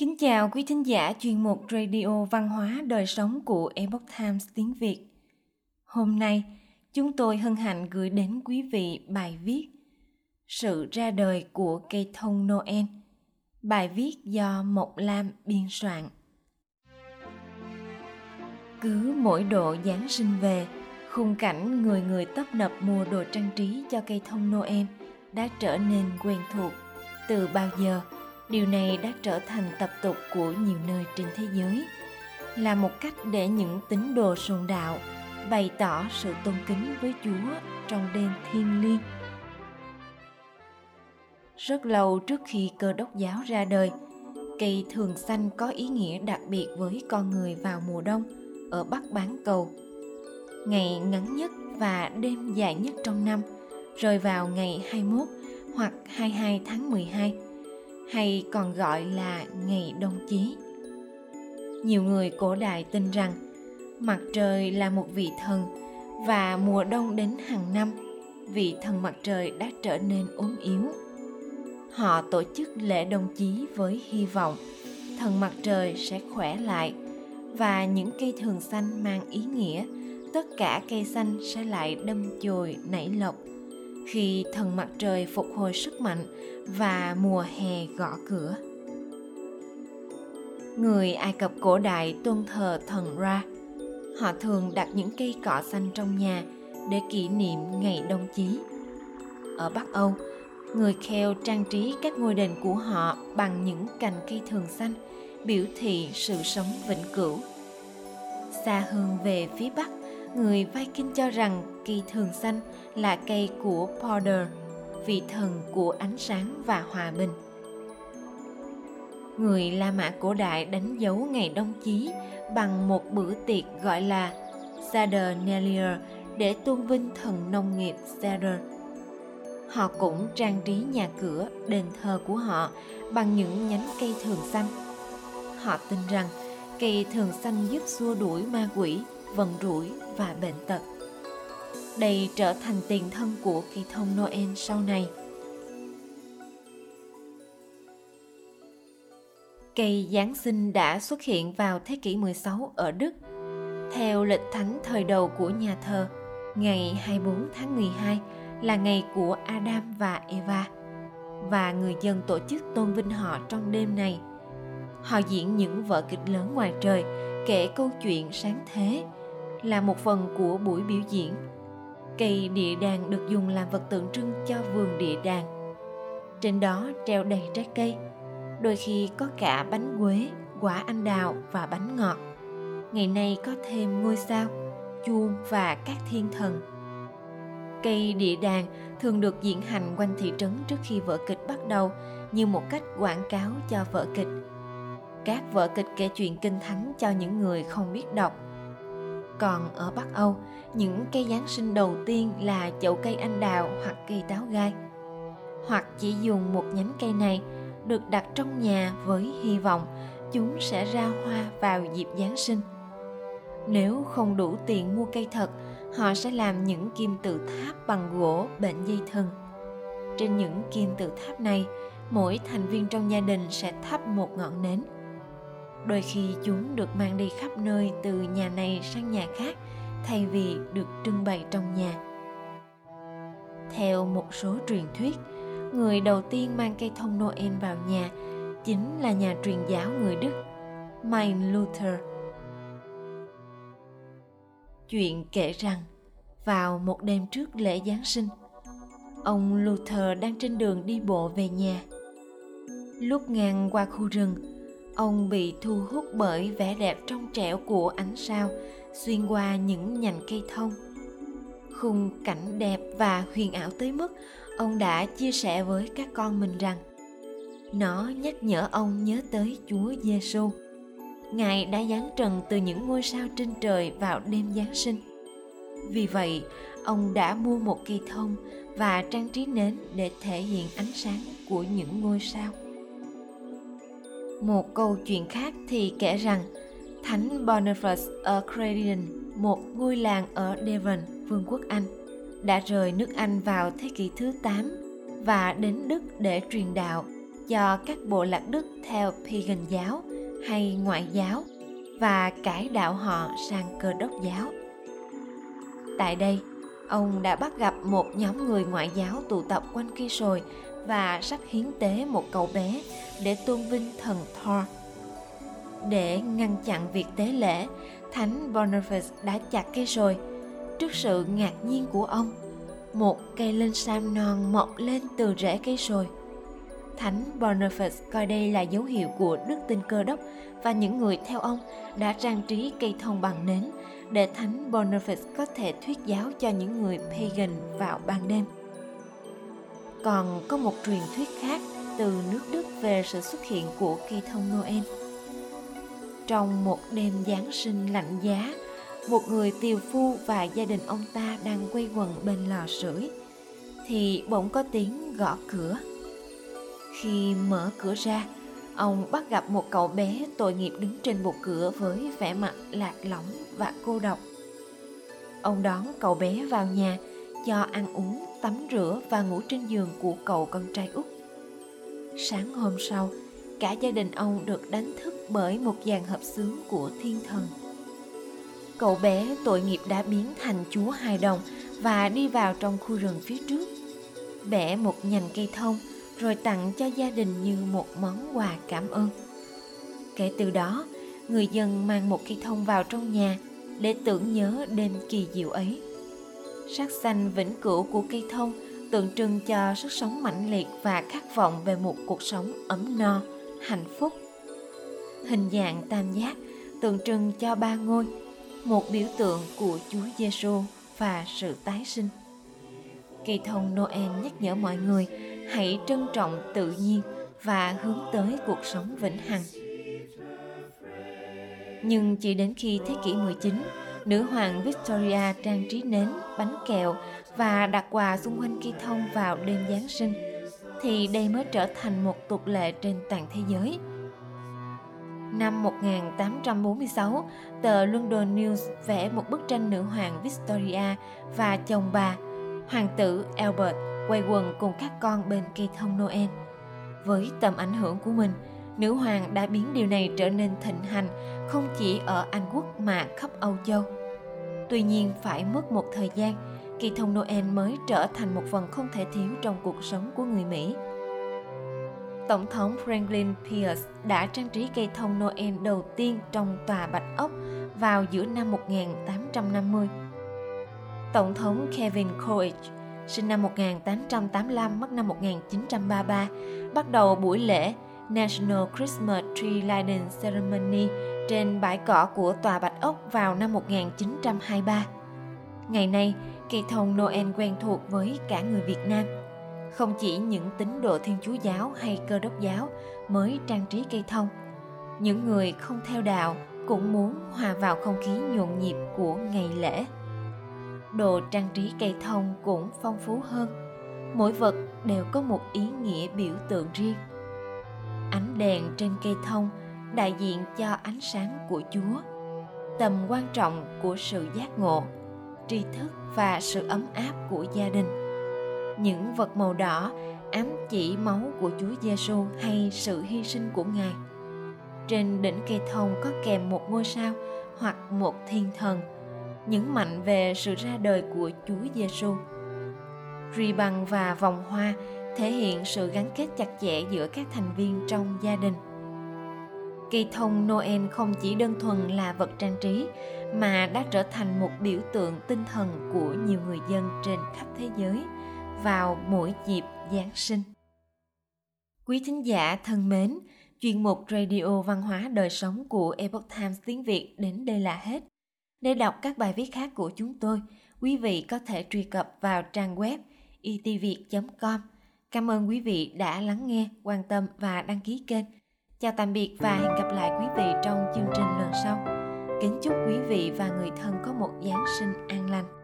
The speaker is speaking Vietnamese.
Kính chào quý thính giả chuyên mục Radio Văn hóa Đời Sống của Epoch Times tiếng Việt. Hôm nay, chúng tôi hân hạnh gửi đến quý vị bài viết Sự ra đời của cây thông Noel. Bài viết do Mộc Lam biên soạn. Cứ mỗi độ Giáng sinh về, khung cảnh người người tấp nập mua đồ trang trí cho cây thông Noel đã trở nên quen thuộc từ bao giờ – điều này đã trở thành tập tục của nhiều nơi trên thế giới. Là một cách để những tín đồ sùng đạo bày tỏ sự tôn kính với chúa trong đêm thiêng liêng. Rất lâu trước khi cơ đốc giáo ra đời, cây thường xanh có ý nghĩa đặc biệt với con người vào mùa đông ở bắc bán cầu. Ngày ngắn nhất và đêm dài nhất trong năm, rơi vào ngày 21 hoặc 22 tháng 12 hay còn gọi là ngày đông chí. Nhiều người cổ đại tin rằng mặt trời là một vị thần và mùa đông đến hàng năm vị thần mặt trời đã trở nên ốm yếu. Họ tổ chức lễ đồng chí với hy vọng thần mặt trời sẽ khỏe lại và những cây thường xanh mang ý nghĩa, tất cả cây xanh sẽ lại đâm chồi nảy lộc khi thần mặt trời phục hồi sức mạnh và mùa hè gõ cửa. Người Ai Cập cổ đại tôn thờ thần Ra. Họ thường đặt những cây cỏ xanh trong nhà để kỷ niệm ngày đông chí. Ở Bắc Âu, người Kheo trang trí các ngôi đền của họ bằng những cành cây thường xanh, biểu thị sự sống vĩnh cửu. Xa hơn về phía Bắc, người Viking cho rằng cây thường xanh là cây của Porter, vị thần của ánh sáng và hòa bình. Người La Mã cổ đại đánh dấu ngày đông chí bằng một bữa tiệc gọi là Saturnalia để tôn vinh thần nông nghiệp Saturn. Họ cũng trang trí nhà cửa, đền thờ của họ bằng những nhánh cây thường xanh. Họ tin rằng cây thường xanh giúp xua đuổi ma quỷ, vận rủi và bệnh tật. Đây trở thành tiền thân của cây thông Noel sau này. Cây Giáng sinh đã xuất hiện vào thế kỷ 16 ở Đức. Theo lịch thánh thời đầu của nhà thờ, ngày 24 tháng 12 là ngày của Adam và Eva và người dân tổ chức tôn vinh họ trong đêm này. Họ diễn những vở kịch lớn ngoài trời, kể câu chuyện sáng thế là một phần của buổi biểu diễn. Cây địa đàng được dùng làm vật tượng trưng cho vườn địa đàng. Trên đó treo đầy trái cây, đôi khi có cả bánh quế, quả anh đào và bánh ngọt. Ngày nay có thêm ngôi sao, chuông và các thiên thần. Cây địa đàng thường được diễn hành quanh thị trấn trước khi vở kịch bắt đầu như một cách quảng cáo cho vở kịch. Các vở kịch kể chuyện kinh thánh cho những người không biết đọc. Còn ở Bắc Âu, những cây Giáng sinh đầu tiên là chậu cây anh đào hoặc cây táo gai. Hoặc chỉ dùng một nhánh cây này được đặt trong nhà với hy vọng chúng sẽ ra hoa vào dịp Giáng sinh. Nếu không đủ tiền mua cây thật, họ sẽ làm những kim tự tháp bằng gỗ bệnh dây thần Trên những kim tự tháp này, mỗi thành viên trong gia đình sẽ thắp một ngọn nến. Đôi khi chúng được mang đi khắp nơi từ nhà này sang nhà khác thay vì được trưng bày trong nhà. Theo một số truyền thuyết, người đầu tiên mang cây thông Noel vào nhà chính là nhà truyền giáo người Đức, Martin Luther. Chuyện kể rằng, vào một đêm trước lễ Giáng sinh, ông Luther đang trên đường đi bộ về nhà. Lúc ngang qua khu rừng, ông bị thu hút bởi vẻ đẹp trong trẻo của ánh sao xuyên qua những nhành cây thông. Khung cảnh đẹp và huyền ảo tới mức ông đã chia sẻ với các con mình rằng nó nhắc nhở ông nhớ tới Chúa Giêsu. Ngài đã giáng trần từ những ngôi sao trên trời vào đêm Giáng sinh. Vì vậy, ông đã mua một cây thông và trang trí nến để thể hiện ánh sáng của những ngôi sao. Một câu chuyện khác thì kể rằng Thánh Boniface ở Credion, một ngôi làng ở Devon, Vương quốc Anh, đã rời nước Anh vào thế kỷ thứ 8 và đến Đức để truyền đạo cho các bộ lạc Đức theo pagan giáo hay ngoại giáo và cải đạo họ sang cơ đốc giáo. Tại đây, ông đã bắt gặp một nhóm người ngoại giáo tụ tập quanh cây sồi và sắp hiến tế một cậu bé để tôn vinh thần Thor. Để ngăn chặn việc tế lễ, Thánh Boniface đã chặt cây sồi. Trước sự ngạc nhiên của ông, một cây linh sam non mọc lên từ rễ cây sồi. Thánh Boniface coi đây là dấu hiệu của đức tin cơ đốc và những người theo ông đã trang trí cây thông bằng nến để Thánh Boniface có thể thuyết giáo cho những người pagan vào ban đêm. Còn có một truyền thuyết khác từ nước Đức về sự xuất hiện của cây thông Noel. Trong một đêm Giáng sinh lạnh giá, một người tiều phu và gia đình ông ta đang quay quần bên lò sưởi thì bỗng có tiếng gõ cửa. Khi mở cửa ra, ông bắt gặp một cậu bé tội nghiệp đứng trên bục cửa với vẻ mặt lạc lõng và cô độc. Ông đón cậu bé vào nhà, cho ăn uống, tắm rửa và ngủ trên giường của cậu con trai út. Sáng hôm sau, cả gia đình ông được đánh thức bởi một dàn hợp xướng của thiên thần. Cậu bé tội nghiệp đã biến thành chúa hài đồng và đi vào trong khu rừng phía trước. Bẻ một nhành cây thông rồi tặng cho gia đình như một món quà cảm ơn. Kể từ đó, người dân mang một cây thông vào trong nhà để tưởng nhớ đêm kỳ diệu ấy. Sắc xanh vĩnh cửu của cây thông tượng trưng cho sức sống mãnh liệt và khát vọng về một cuộc sống ấm no, hạnh phúc. Hình dạng tam giác tượng trưng cho ba ngôi, một biểu tượng của Chúa Giêsu và sự tái sinh. Cây thông Noel nhắc nhở mọi người hãy trân trọng tự nhiên và hướng tới cuộc sống vĩnh hằng. Nhưng chỉ đến khi thế kỷ 19, nữ hoàng Victoria trang trí nến, bánh kẹo và đặt quà xung quanh cây thông vào đêm Giáng sinh, thì đây mới trở thành một tục lệ trên toàn thế giới. Năm 1846, tờ London News vẽ một bức tranh nữ hoàng Victoria và chồng bà, hoàng tử Albert, quay quần cùng các con bên cây thông Noel. Với tầm ảnh hưởng của mình, nữ hoàng đã biến điều này trở nên thịnh hành không chỉ ở Anh Quốc mà khắp Âu Châu. Tuy nhiên phải mất một thời gian, cây thông Noel mới trở thành một phần không thể thiếu trong cuộc sống của người Mỹ. Tổng thống Franklin Pierce đã trang trí cây thông Noel đầu tiên trong tòa Bạch Ốc vào giữa năm 1850. Tổng thống Kevin Coolidge sinh năm 1885 mất năm 1933 bắt đầu buổi lễ National Christmas Tree Lighting Ceremony trên bãi cỏ của tòa Bạch Ốc vào năm 1923. Ngày nay, cây thông Noel quen thuộc với cả người Việt Nam. Không chỉ những tín đồ Thiên Chúa giáo hay Cơ đốc giáo mới trang trí cây thông, những người không theo đạo cũng muốn hòa vào không khí nhộn nhịp của ngày lễ. Đồ trang trí cây thông cũng phong phú hơn. Mỗi vật đều có một ý nghĩa biểu tượng riêng. Ánh đèn trên cây thông đại diện cho ánh sáng của Chúa, tầm quan trọng của sự giác ngộ, tri thức và sự ấm áp của gia đình. Những vật màu đỏ ám chỉ máu của Chúa Giêsu hay sự hy sinh của Ngài. Trên đỉnh cây thông có kèm một ngôi sao hoặc một thiên thần, nhấn mạnh về sự ra đời của Chúa Giêsu. Ri băng và vòng hoa thể hiện sự gắn kết chặt chẽ giữa các thành viên trong gia đình Cây thông Noel không chỉ đơn thuần là vật trang trí mà đã trở thành một biểu tượng tinh thần của nhiều người dân trên khắp thế giới vào mỗi dịp Giáng sinh. Quý thính giả thân mến, chuyên mục Radio Văn hóa Đời Sống của Epoch Times tiếng Việt đến đây là hết. Để đọc các bài viết khác của chúng tôi, quý vị có thể truy cập vào trang web e itviet.com. Cảm ơn quý vị đã lắng nghe, quan tâm và đăng ký kênh Chào tạm biệt và hẹn gặp lại quý vị trong chương trình lần sau. Kính chúc quý vị và người thân có một Giáng sinh an lành.